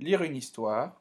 Lire une histoire